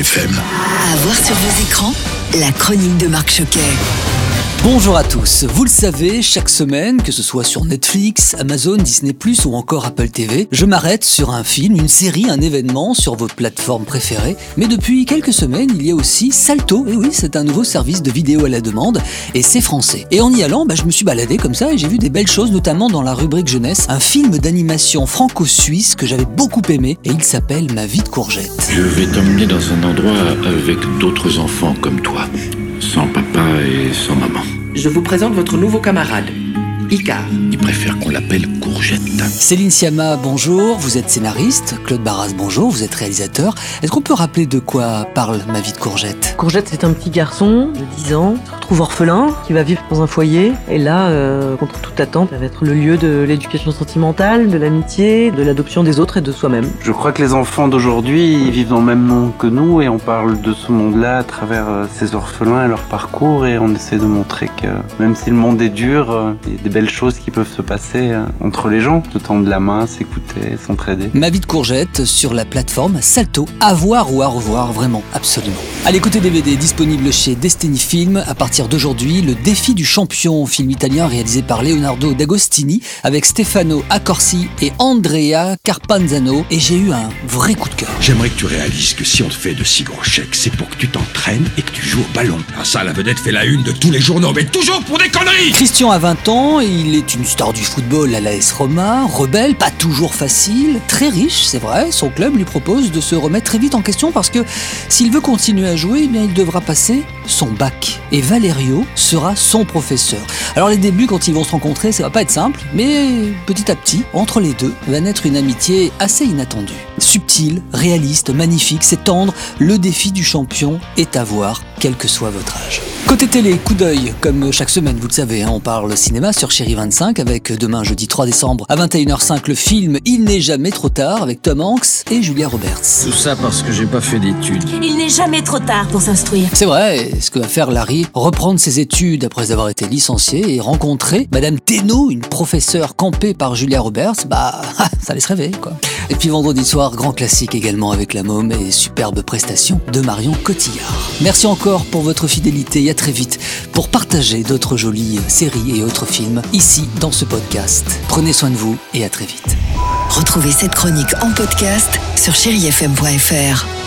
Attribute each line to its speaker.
Speaker 1: FM.
Speaker 2: À voir sur vos écrans, la chronique de Marc Choquet.
Speaker 3: Bonjour à tous. Vous le savez, chaque semaine, que ce soit sur Netflix, Amazon, Disney+, ou encore Apple TV, je m'arrête sur un film, une série, un événement sur votre plateforme préférée. Mais depuis quelques semaines, il y a aussi Salto. Et oui, c'est un nouveau service de vidéo à la demande, et c'est français. Et en y allant, bah, je me suis baladé comme ça et j'ai vu des belles choses, notamment dans la rubrique jeunesse, un film d'animation franco-suisse que j'avais beaucoup aimé, et il s'appelle Ma vie de courgette.
Speaker 1: Je vais t'emmener dans un endroit avec d'autres enfants comme toi. Sans papa et sans maman.
Speaker 4: Je vous présente votre nouveau camarade, Icar.
Speaker 1: Ils préfèrent qu'on l'appelle Courgette.
Speaker 3: Céline Siama, bonjour, vous êtes scénariste. Claude Barras, bonjour, vous êtes réalisateur. Est-ce qu'on peut rappeler de quoi parle Ma vie de courgette?
Speaker 5: Courgette, c'est un petit garçon de 10 ans, retrouve orphelin, qui va vivre dans un foyer. Et là, euh, contre toute attente, ça va être le lieu de l'éducation sentimentale, de l'amitié, de l'adoption des autres et de soi-même.
Speaker 6: Je crois que les enfants d'aujourd'hui ils vivent dans le même monde que nous et on parle de ce monde-là à travers euh, ces orphelins et leur parcours et on essaie de montrer que même si le monde est dur, euh, il y a des belles choses qui peuvent se passer entre les gens, se tendre la main, s'écouter, s'entraider.
Speaker 3: Ma vie de courgette sur la plateforme Salto. À voir ou à revoir, vraiment, absolument. Allez, côté DVD, disponible chez Destiny Film à partir d'aujourd'hui, Le défi du champion, film italien réalisé par Leonardo D'Agostini avec Stefano Accorsi et Andrea Carpanzano. Et j'ai eu un vrai coup de cœur.
Speaker 7: J'aimerais que tu réalises que si on te fait de si gros chèques, c'est pour que tu t'entraînes et que tu joues au ballon. Ah ça, la vedette fait la une de tous les journaux, mais toujours pour des conneries
Speaker 3: Christian a 20 ans, et il est une star du football à l'AS Roma, rebelle, pas toujours facile, très riche, c'est vrai. Son club lui propose de se remettre très vite en question parce que s'il veut continuer à jouer, eh bien il devra passer son bac. Et Valerio sera son professeur. Alors les débuts, quand ils vont se rencontrer, ça va pas être simple, mais petit à petit, entre les deux, va naître une amitié assez inattendue. Subtile, réaliste, magnifique, c'est tendre, le défi du champion est à voir, quel que soit votre âge. Côté télé, coup d'œil, comme chaque semaine, vous le savez, hein, on parle cinéma sur Chéri 25 avec demain jeudi 3 décembre à 21h05 le film Il n'est jamais trop tard avec Tom Hanks et Julia Roberts.
Speaker 8: Tout ça parce que j'ai pas fait d'études.
Speaker 9: Il n'est jamais trop tard pour s'instruire.
Speaker 3: C'est vrai, ce que va faire Larry, reprendre ses études après avoir été licencié et rencontrer Madame Teno, une professeure campée par Julia Roberts, bah ça laisse rêver quoi. Et puis vendredi soir, grand classique également avec la môme et superbe prestation de Marion Cotillard. Merci pour votre fidélité et à très vite pour partager d'autres jolies séries et autres films ici dans ce podcast. Prenez soin de vous et à très vite.
Speaker 2: Retrouvez cette chronique en podcast sur chérifm.fr.